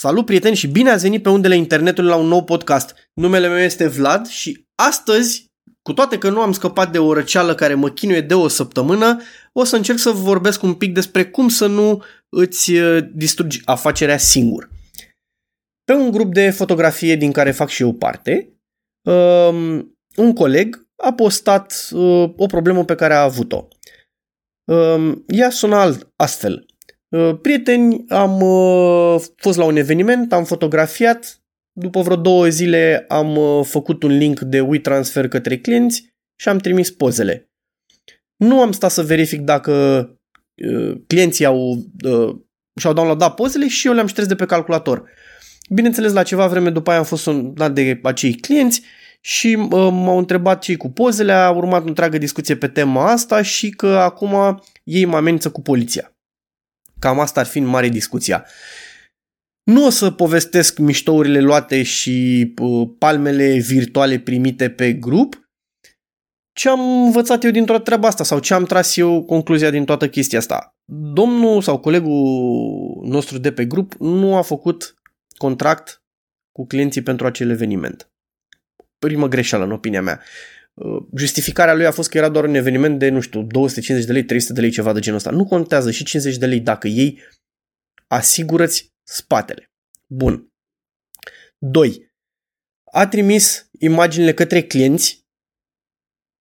Salut prieteni și bine ați venit pe undele internetului la un nou podcast. Numele meu este Vlad și astăzi, cu toate că nu am scăpat de o răceală care mă chinuie de o săptămână, o să încerc să vă vorbesc un pic despre cum să nu îți uh, distrugi afacerea singur. Pe un grup de fotografie din care fac și eu parte, um, un coleg a postat uh, o problemă pe care a avut-o. Um, ea suna astfel. Uh, prieteni, am uh, fost la un eveniment, am fotografiat, după vreo două zile am uh, făcut un link de WeTransfer către clienți și am trimis pozele. Nu am stat să verific dacă clienții au, și-au downloadat pozele și eu le-am șters de pe calculator. Bineînțeles, la ceva vreme după aia am fost sunat de acei clienți și m-au întrebat cei cu pozele, a urmat o întreagă discuție pe tema asta și că acum ei mă amenință cu poliția. Cam asta ar fi în mare discuția. Nu o să povestesc miștourile luate și uh, palmele virtuale primite pe grup, ce am învățat eu din toată treaba asta sau ce am tras eu concluzia din toată chestia asta. Domnul sau colegul nostru de pe grup nu a făcut contract cu clienții pentru acel eveniment. Primă greșeală, în opinia mea. Uh, justificarea lui a fost că era doar un eveniment de, nu știu, 250 de lei, 300 de lei, ceva de genul ăsta. Nu contează și 50 de lei dacă ei asigurăți spatele. Bun. 2. A trimis imaginile către clienți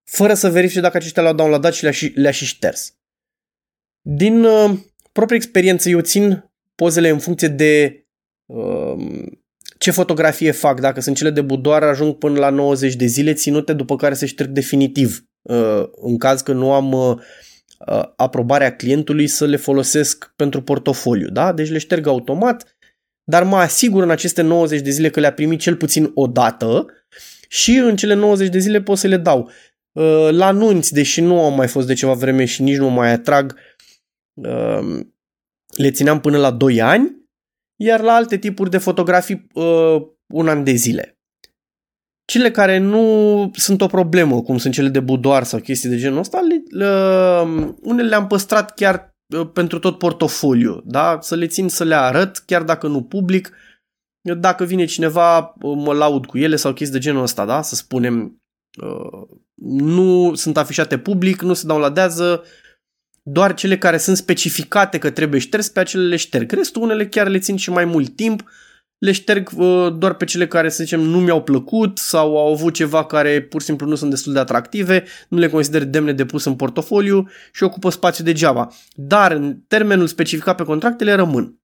fără să verifice dacă aceștia le-au downloadat și le-a și, le și șters. Din uh, proprie experiență, eu țin pozele în funcție de uh, ce fotografie fac, dacă sunt cele de budoar, ajung până la 90 de zile ținute, după care se șterg definitiv. Uh, în caz că nu am uh, uh, aprobarea clientului să le folosesc pentru portofoliu. Da? Deci le șterg automat, dar mă asigur în aceste 90 de zile că le-a primit cel puțin o dată și în cele 90 de zile pot să le dau. La anunți, deși nu am mai fost de ceva vreme și nici nu mai atrag, le țineam până la 2 ani iar la alte tipuri de fotografii uh, un an de zile. Cele care nu sunt o problemă, cum sunt cele de budoar sau chestii de genul ăsta, le, uh, unele le-am păstrat chiar uh, pentru tot portofoliu, da? să le țin să le arăt, chiar dacă nu public, dacă vine cineva, uh, mă laud cu ele sau chestii de genul ăsta, da? să spunem, uh, nu sunt afișate public, nu se downloadează, doar cele care sunt specificate că trebuie șters, pe acele le șterg. Restul unele chiar le țin și mai mult timp, le șterg uh, doar pe cele care, să zicem, nu mi-au plăcut sau au avut ceva care pur și simplu nu sunt destul de atractive, nu le consider demne de pus în portofoliu și ocupă spațiu degeaba. Dar în termenul specificat pe contractele rămân.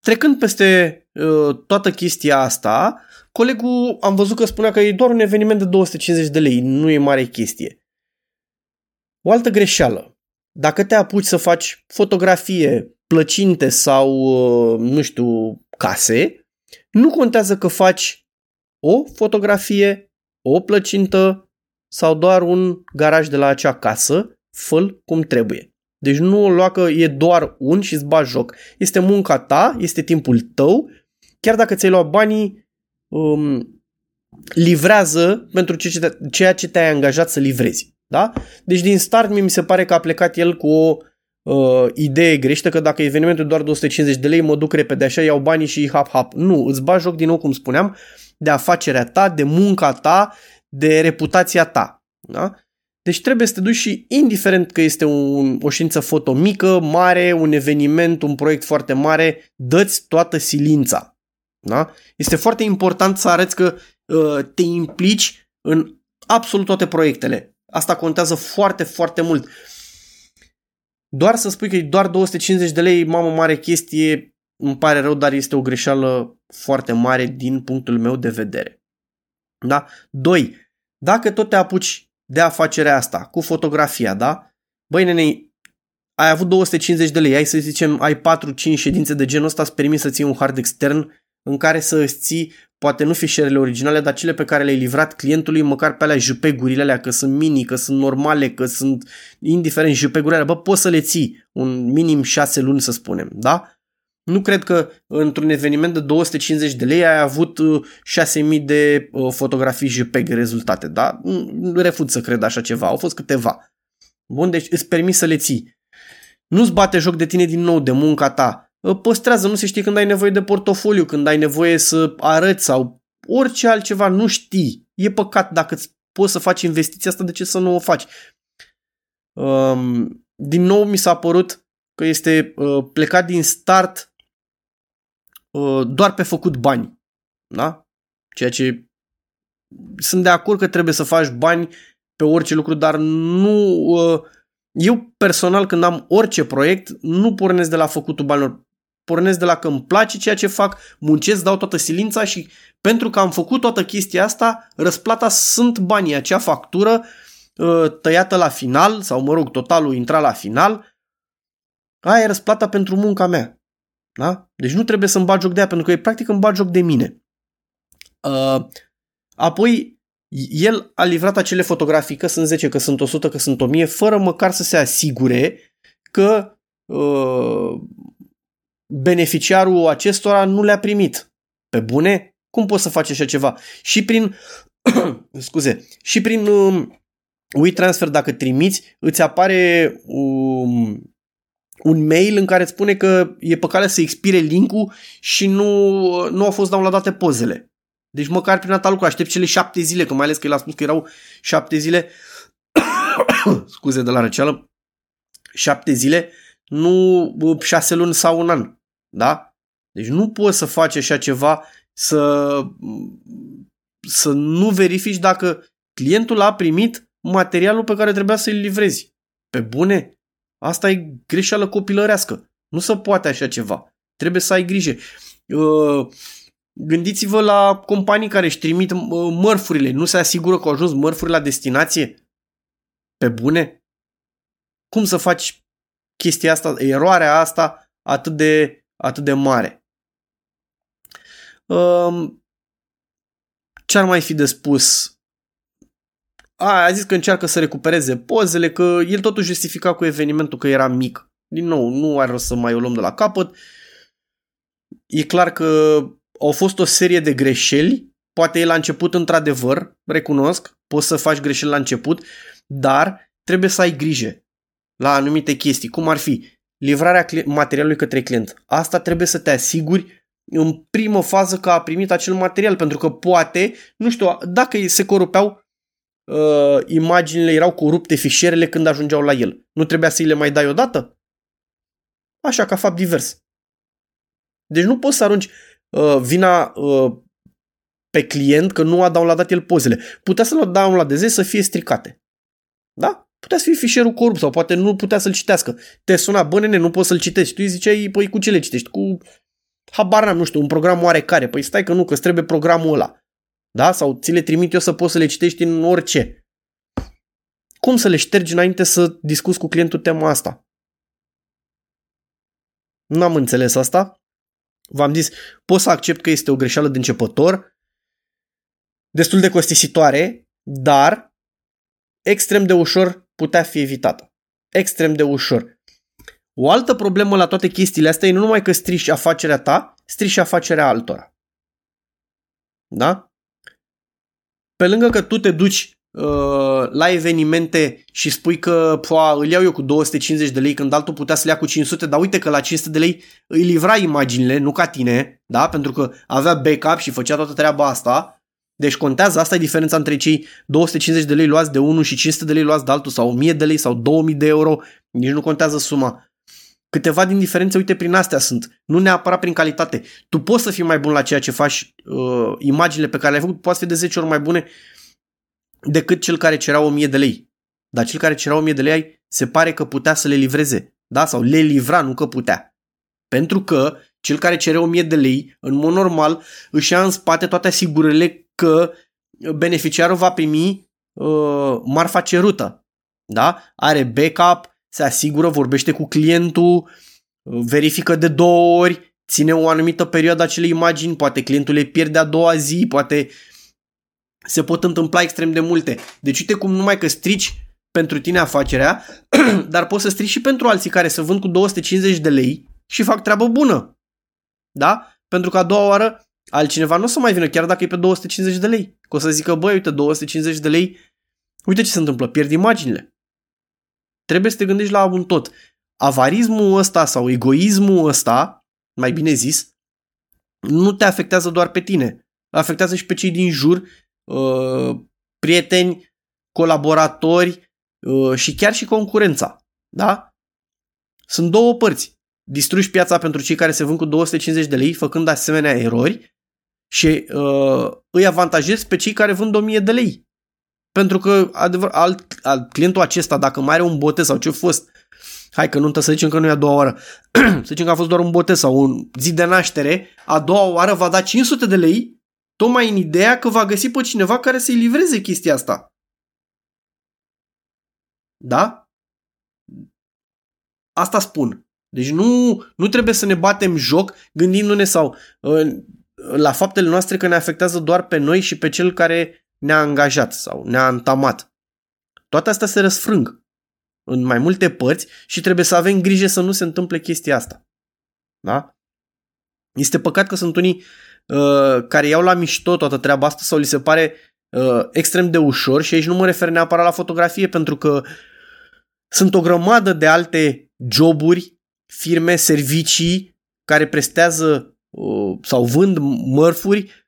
Trecând peste uh, toată chestia asta, colegul am văzut că spunea că e doar un eveniment de 250 de lei, nu e mare chestie. O altă greșeală. Dacă te apuci să faci fotografie, plăcinte sau, uh, nu știu, case, nu contează că faci o fotografie, o plăcintă sau doar un garaj de la acea casă, fă cum trebuie. Deci nu o lua că e doar un și îți bagi joc. Este munca ta, este timpul tău, chiar dacă ți-ai luat banii, um, livrează pentru ceea ce te-ai angajat să livrezi. Da? Deci din start mi se pare că a plecat el cu o uh, idee greșită că dacă evenimentul e doar 250 de lei, mă duc repede așa, iau banii și hap-hap. Nu, îți bagi joc din nou, cum spuneam, de afacerea ta, de munca ta, de reputația ta. Da? Deci trebuie să te duci și, indiferent că este un, o știință foto mică, mare, un eveniment, un proiect foarte mare, dă-ți toată silința. Da? Este foarte important să arăți că uh, te implici în absolut toate proiectele. Asta contează foarte, foarte mult. Doar să spui că e doar 250 de lei, mamă, mare chestie, îmi pare rău, dar este o greșeală foarte mare din punctul meu de vedere. Da? 2. Dacă tot te apuci de afacerea asta, cu fotografia, da? Băi, nene, ai avut 250 de lei, ai să zicem, ai 4-5 ședințe de genul ăsta, îți permis să ții un hard extern în care să îți ții poate nu fișierele originale, dar cele pe care le-ai livrat clientului, măcar pe alea JPEG-urile alea, că sunt mini, că sunt normale, că sunt indiferent JPEG-urile alea, bă, poți să le ții un minim 6 luni, să spunem, da? Nu cred că într-un eveniment de 250 de lei ai avut 6000 uh, de uh, fotografii JPEG rezultate, da? Refuz să cred așa ceva, au fost câteva. Bun, deci îți permis să le ții. Nu-ți bate joc de tine din nou, de munca ta uh, păstrează, nu se știe când ai nevoie de portofoliu, când ai nevoie să arăți sau orice altceva, nu știi. E păcat dacă poți să faci investiția asta, de ce să nu o faci? Um, din nou mi s-a părut că este uh, plecat din start uh, doar pe făcut bani. Da? Ceea ce sunt de acord că trebuie să faci bani pe orice lucru, dar nu... Uh, eu personal când am orice proiect, nu pornesc de la făcutul banilor. Pornesc de la că îmi place ceea ce fac, muncesc, dau toată silința și pentru că am făcut toată chestia asta, răsplata sunt banii, acea factură uh, tăiată la final, sau mă rog, totalul intra la final, aia e răsplata pentru munca mea. Da? Deci nu trebuie să-mi bag joc de aia, pentru că e practic îmi bag joc de mine. Uh, apoi, el a livrat acele fotografii, că sunt 10, că sunt 100, că sunt 1000, fără măcar să se asigure că uh, beneficiarul acestora nu le-a primit. Pe bune? Cum poți să faci așa ceva? Și prin, scuze, și prin um, WeTransfer, dacă trimiți, îți apare um, un mail în care îți spune că e pe cale să expire linkul și nu, nu au fost downloadate pozele. Deci măcar prin atâta lucru aștept cele șapte zile, că mai ales că el a spus că erau șapte zile, scuze de la răceală, șapte zile, nu șase luni sau un an. Da? Deci nu poți să faci așa ceva să, să nu verifici dacă clientul a primit materialul pe care trebuia să-l livrezi. Pe bune? Asta e greșeală copilărească. Nu se poate așa ceva. Trebuie să ai grijă. Uh, gândiți-vă la companii care își trimit uh, mărfurile. Nu se asigură că au ajuns mărfuri la destinație? Pe bune? Cum să faci chestia asta, eroarea asta atât de, atât de mare? Um, ce ar mai fi de spus? A, a zis că încearcă să recupereze pozele, că el totuși justifica cu evenimentul că era mic. Din nou, nu are rost să mai o luăm de la capăt. E clar că au fost o serie de greșeli. Poate el la început, într-adevăr, recunosc, poți să faci greșeli la început, dar trebuie să ai grijă la anumite chestii, cum ar fi livrarea materialului către client. Asta trebuie să te asiguri în primă fază că a primit acel material, pentru că poate, nu știu, dacă se corupeau uh, imaginile, erau corupte fișierele când ajungeau la el. Nu trebuia să îi le mai dai odată? Așa, ca fapt divers. Deci nu poți să arunci uh, vina uh, pe client că nu a downloadat el pozele. Putea să-l downloadeze să fie stricate. Da? Putea să fie fișierul corupt sau poate nu putea să-l citească. Te suna, bă nene, nu poți să-l citești. Tu îi ziceai, păi cu ce le citești? Cu habar n-am, nu știu, un program oarecare. Păi stai că nu, că trebuie programul ăla. Da? Sau ți le trimit eu să poți să le citești în orice. Cum să le ștergi înainte să discuți cu clientul tema asta? Nu am înțeles asta. V-am zis, pot să accept că este o greșeală de începător, destul de costisitoare, dar extrem de ușor putea fi evitată. Extrem de ușor. O altă problemă la toate chestiile astea e nu numai că strici afacerea ta, strici afacerea altora. Da? Pe lângă că tu te duci uh, la evenimente și spui că poa, îl iau eu cu 250 de lei când altul putea să le ia cu 500, dar uite că la 500 de lei îi livra imaginile, nu ca tine, da? pentru că avea backup și făcea toată treaba asta. Deci contează, asta e diferența între cei 250 de lei luați de unul și 500 de lei luați de altul sau 1000 de lei sau 2000 de euro, nici nu contează suma. Câteva din diferențe, uite, prin astea sunt. Nu neapărat prin calitate. Tu poți să fii mai bun la ceea ce faci, uh, imaginile pe care le-ai făcut, poate fi de 10 ori mai bune decât cel care cerea 1000 de lei. Dar cel care cerea 1000 de lei se pare că putea să le livreze. Da? Sau le livra, nu că putea. Pentru că cel care cere 1000 de lei, în mod normal, își ia în spate toate asigurările că beneficiarul va primi uh, marfa cerută. Da? Are backup, se asigură, vorbește cu clientul, verifică de două ori, ține o anumită perioadă acele imagini, poate clientul le pierde a doua zi, poate se pot întâmpla extrem de multe. Deci uite cum numai că strici pentru tine afacerea, dar poți să strici și pentru alții care se vând cu 250 de lei și fac treabă bună. Da? Pentru că a doua oară altcineva nu o să mai vină chiar dacă e pe 250 de lei. Că o să zică, băi, uite, 250 de lei, uite ce se întâmplă, pierd imaginile. Trebuie să te gândești la un tot. Avarismul ăsta sau egoismul ăsta mai bine zis, nu te afectează doar pe tine, afectează și pe cei din jur, uh, prieteni, colaboratori uh, și chiar și concurența. Da? Sunt două părți. Distrugi piața pentru cei care se vând cu 250 de lei făcând asemenea erori și uh, îi avantajezi pe cei care vând 1000 de lei. Pentru că adevăr, alt, alt, clientul acesta, dacă mai are un botez sau ce a fost, hai că nu să zicem că nu e a doua oară, să zicem că a fost doar un botez sau un zi de naștere, a doua oară va da 500 de lei, tocmai în ideea că va găsi pe cineva care să-i livreze chestia asta. Da? Asta spun. Deci nu, nu trebuie să ne batem joc gândindu-ne sau uh, la faptele noastre că ne afectează doar pe noi și pe cel care ne-a angajat sau ne-a antamat. Toate astea se răsfrâng în mai multe părți și trebuie să avem grijă să nu se întâmple chestia asta. Da? Este păcat că sunt unii uh, care iau la mișto toată treaba asta sau li se pare uh, extrem de ușor și aici nu mă refer neapărat la fotografie pentru că sunt o grămadă de alte joburi, firme, servicii care prestează uh, sau vând mărfuri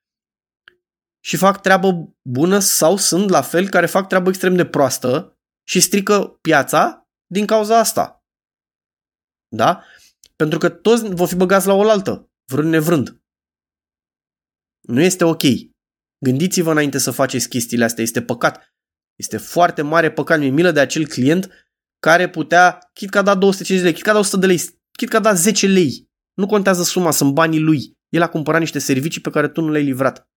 și fac treabă bună sau sunt la fel care fac treabă extrem de proastă și strică piața din cauza asta. Da? Pentru că toți vor fi băgați la oaltă, vrând nevrând. Nu este ok. Gândiți-vă înainte să faceți chestiile astea, este păcat. Este foarte mare păcat, mi-e milă de acel client care putea, chit că a dat 250 de lei, chit că a dat 100 de lei, chit că a dat 10 lei. Nu contează suma, sunt banii lui. El a cumpărat niște servicii pe care tu nu le-ai livrat.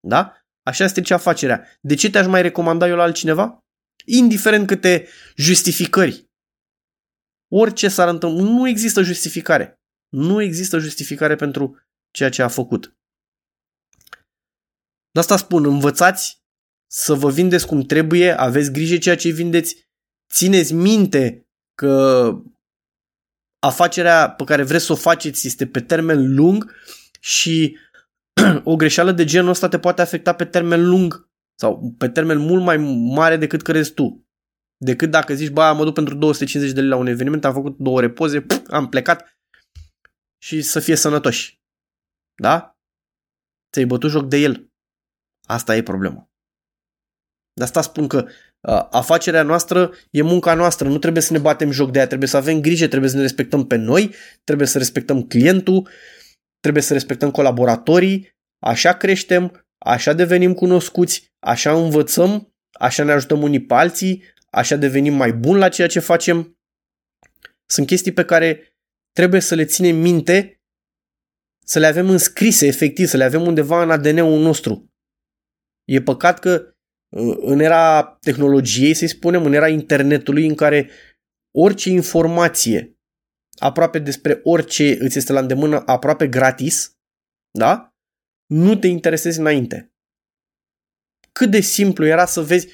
Da? Așa este ce afacerea. De ce te-aș mai recomanda eu la altcineva? Indiferent câte justificări. Orice s-ar întâmpla, nu există justificare. Nu există justificare pentru ceea ce a făcut. De asta spun, învățați să vă vindeți cum trebuie, aveți grijă ceea ce vindeți, țineți minte că afacerea pe care vreți să o faceți este pe termen lung și o greșeală de genul ăsta te poate afecta pe termen lung sau pe termen mult mai mare decât crezi tu. Decât dacă zici, bă, mă duc pentru 250 de lei la un eveniment, am făcut două repoze, pf, am plecat și să fie sănătoși. Da? Ți-ai bătut joc de el. Asta e problema. De asta spun că uh, afacerea noastră e munca noastră, nu trebuie să ne batem joc de ea, trebuie să avem grijă, trebuie să ne respectăm pe noi, trebuie să respectăm clientul, trebuie să respectăm colaboratorii, așa creștem, așa devenim cunoscuți, așa învățăm, așa ne ajutăm unii pe alții, așa devenim mai buni la ceea ce facem. Sunt chestii pe care trebuie să le ținem minte, să le avem înscrise efectiv, să le avem undeva în ADN-ul nostru. E păcat că uh, în era tehnologiei, să spunem, în era internetului, în care orice informație aproape despre orice îți este la îndemână aproape gratis, da? Nu te interesezi înainte. Cât de simplu era să vezi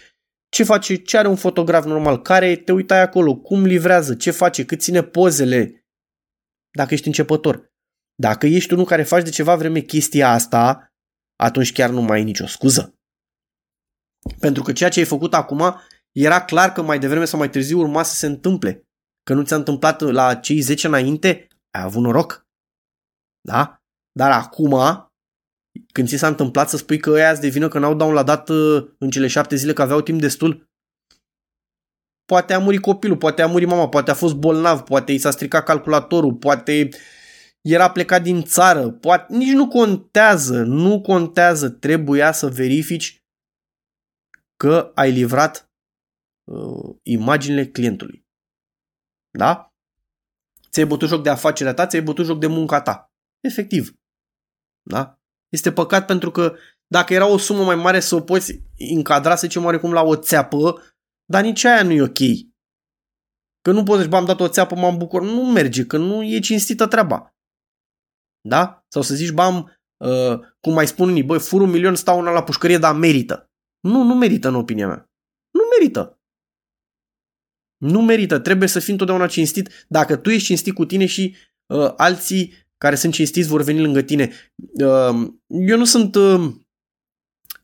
ce face, ce are un fotograf normal, care te uitai acolo, cum livrează, ce face, cât ține pozele, dacă ești începător. Dacă ești unul care faci de ceva vreme chestia asta, atunci chiar nu mai ai nicio scuză. Pentru că ceea ce ai făcut acum era clar că mai devreme sau mai târziu urma să se întâmple că nu ți-a întâmplat la cei 10 înainte, ai avut noroc. Da? Dar acum, când ți s-a întâmplat să spui că ăia îți devină că n-au downloadat uh, în cele șapte zile că aveau timp destul, poate a murit copilul, poate a murit mama, poate a fost bolnav, poate i s-a stricat calculatorul, poate era plecat din țară, poate, nici nu contează, nu contează, trebuia să verifici că ai livrat uh, imaginile clientului. Da? Ți-ai bătut joc de afacerea ta, ți-ai bătut joc de munca ta. Efectiv. Da? Este păcat pentru că dacă era o sumă mai mare să o poți încadra, să zicem oarecum, la o țeapă, dar nici aia nu e ok. Că nu poți zici, bă, am dat o țeapă, m-am bucur. Nu merge, că nu e cinstită treaba. Da? Sau să zici, bă, am, uh, cum mai spun unii, băi, fur un milion, stau una la pușcărie, dar merită. Nu, nu merită în opinia mea. Nu merită. Nu merită, trebuie să fii întotdeauna cinstit. Dacă tu ești cinstit cu tine și uh, alții care sunt cinstiți vor veni lângă tine. Uh, eu nu sunt uh,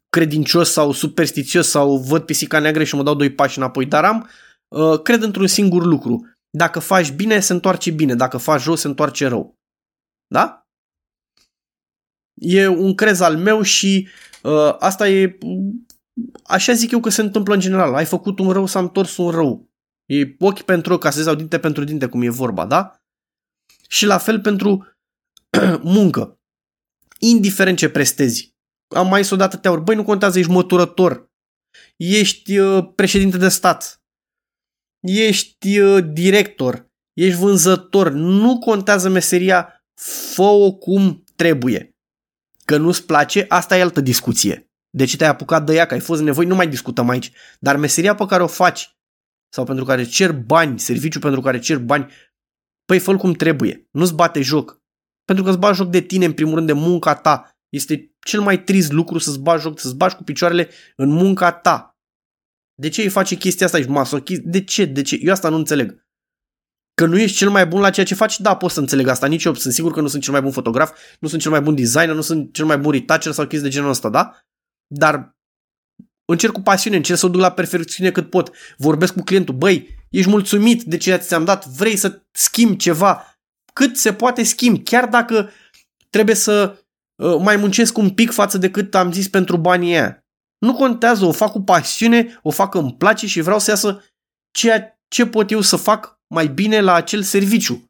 credincios sau superstițios sau văd pisica neagră și mă dau doi pași înapoi, dar am, uh, cred într-un singur lucru. Dacă faci bine, se întoarce bine. Dacă faci rău, se întoarce rău. Da? E un crez al meu și uh, asta e... Așa zic eu că se întâmplă în general. Ai făcut un rău, s-a întors un rău. E ochi pentru ochi, ca să dinte pentru dinte, cum e vorba, da? Și la fel pentru muncă. Indiferent ce prestezi. Am mai zis odată te ori, băi, nu contează, ești măturător, ești uh, președinte de stat, ești uh, director, ești vânzător, nu contează meseria, fă-o cum trebuie. Că nu-ți place, asta e altă discuție. De ce te-ai apucat de ea, că ai fost nevoi, nu mai discutăm aici. Dar meseria pe care o faci sau pentru care cer bani, serviciu pentru care cer bani, păi fă cum trebuie, nu-ți bate joc. Pentru că îți bagi joc de tine, în primul rând, de munca ta. Este cel mai trist lucru să-ți bagi joc, să-ți bagi cu picioarele în munca ta. De ce îi face chestia asta? Ești masochist? De ce? De ce? Eu asta nu înțeleg. Că nu ești cel mai bun la ceea ce faci? Da, pot să înțeleg asta. Nici eu sunt sigur că nu sunt cel mai bun fotograf, nu sunt cel mai bun designer, nu sunt cel mai bun retoucher sau chestii de genul ăsta, da? Dar încerc cu pasiune, încerc să o duc la perfecțiune cât pot. Vorbesc cu clientul, băi, ești mulțumit de ce ți-am dat, vrei să schimbi ceva, cât se poate schimbi, chiar dacă trebuie să uh, mai muncesc un pic față de cât am zis pentru banii aia. Nu contează, o fac cu pasiune, o fac că îmi place și vreau să iasă ceea ce pot eu să fac mai bine la acel serviciu.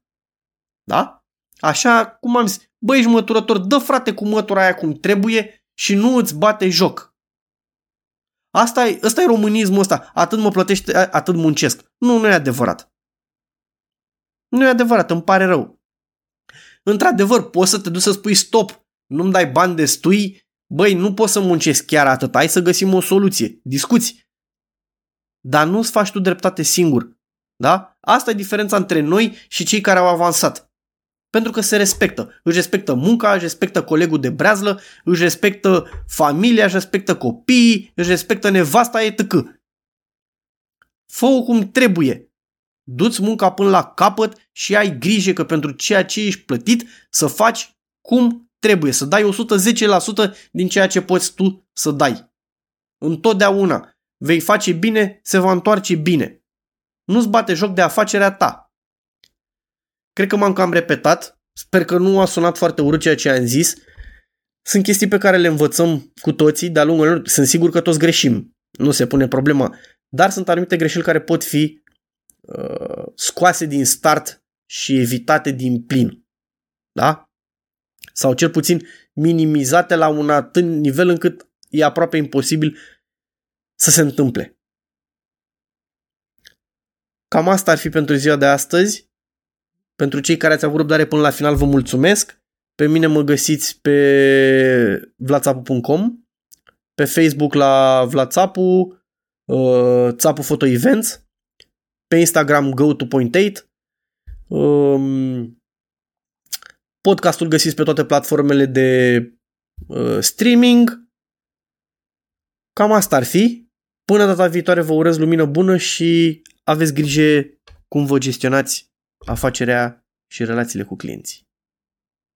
Da? Așa cum am zis, băi, ești măturător, dă frate cu mătura aia cum trebuie și nu îți bate joc. Asta e, ăsta e românismul ăsta. Atât mă plătește, atât muncesc. Nu, nu e adevărat. Nu e adevărat, îmi pare rău. Într-adevăr, poți să te duci să spui stop, nu-mi dai bani destui, băi, nu pot să muncesc chiar atât, hai să găsim o soluție, discuți. Dar nu-ți faci tu dreptate singur. Da? Asta e diferența între noi și cei care au avansat. Pentru că se respectă. Își respectă munca, își respectă colegul de breazlă, își respectă familia, își respectă copiii, își respectă nevasta, etc. Fă-o cum trebuie. Du-ți munca până la capăt și ai grijă că pentru ceea ce ești plătit să faci cum trebuie, să dai 110% din ceea ce poți tu să dai. Întotdeauna vei face bine, se va întoarce bine. Nu-ți bate joc de afacerea ta. Cred că m-am cam repetat. Sper că nu a sunat foarte urât ceea ce am zis. Sunt chestii pe care le învățăm cu toții de-a lungul lor. Sunt sigur că toți greșim. Nu se pune problema. Dar sunt anumite greșeli care pot fi uh, scoase din start și evitate din plin. Da? Sau cel puțin minimizate la un atât nivel încât e aproape imposibil să se întâmple. Cam asta ar fi pentru ziua de astăzi. Pentru cei care ați avut răbdare până la final, vă mulțumesc. Pe mine mă găsiți pe vlatsapu.com, pe Facebook la Vlatsapu, uh, Țapu Photo Events, pe Instagram go to point 8. Um, podcastul găsiți pe toate platformele de uh, streaming. Cam asta ar fi. Până data viitoare vă urez lumină bună și aveți grijă cum vă gestionați afacerea și relațiile cu clienții.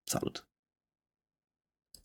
Salut!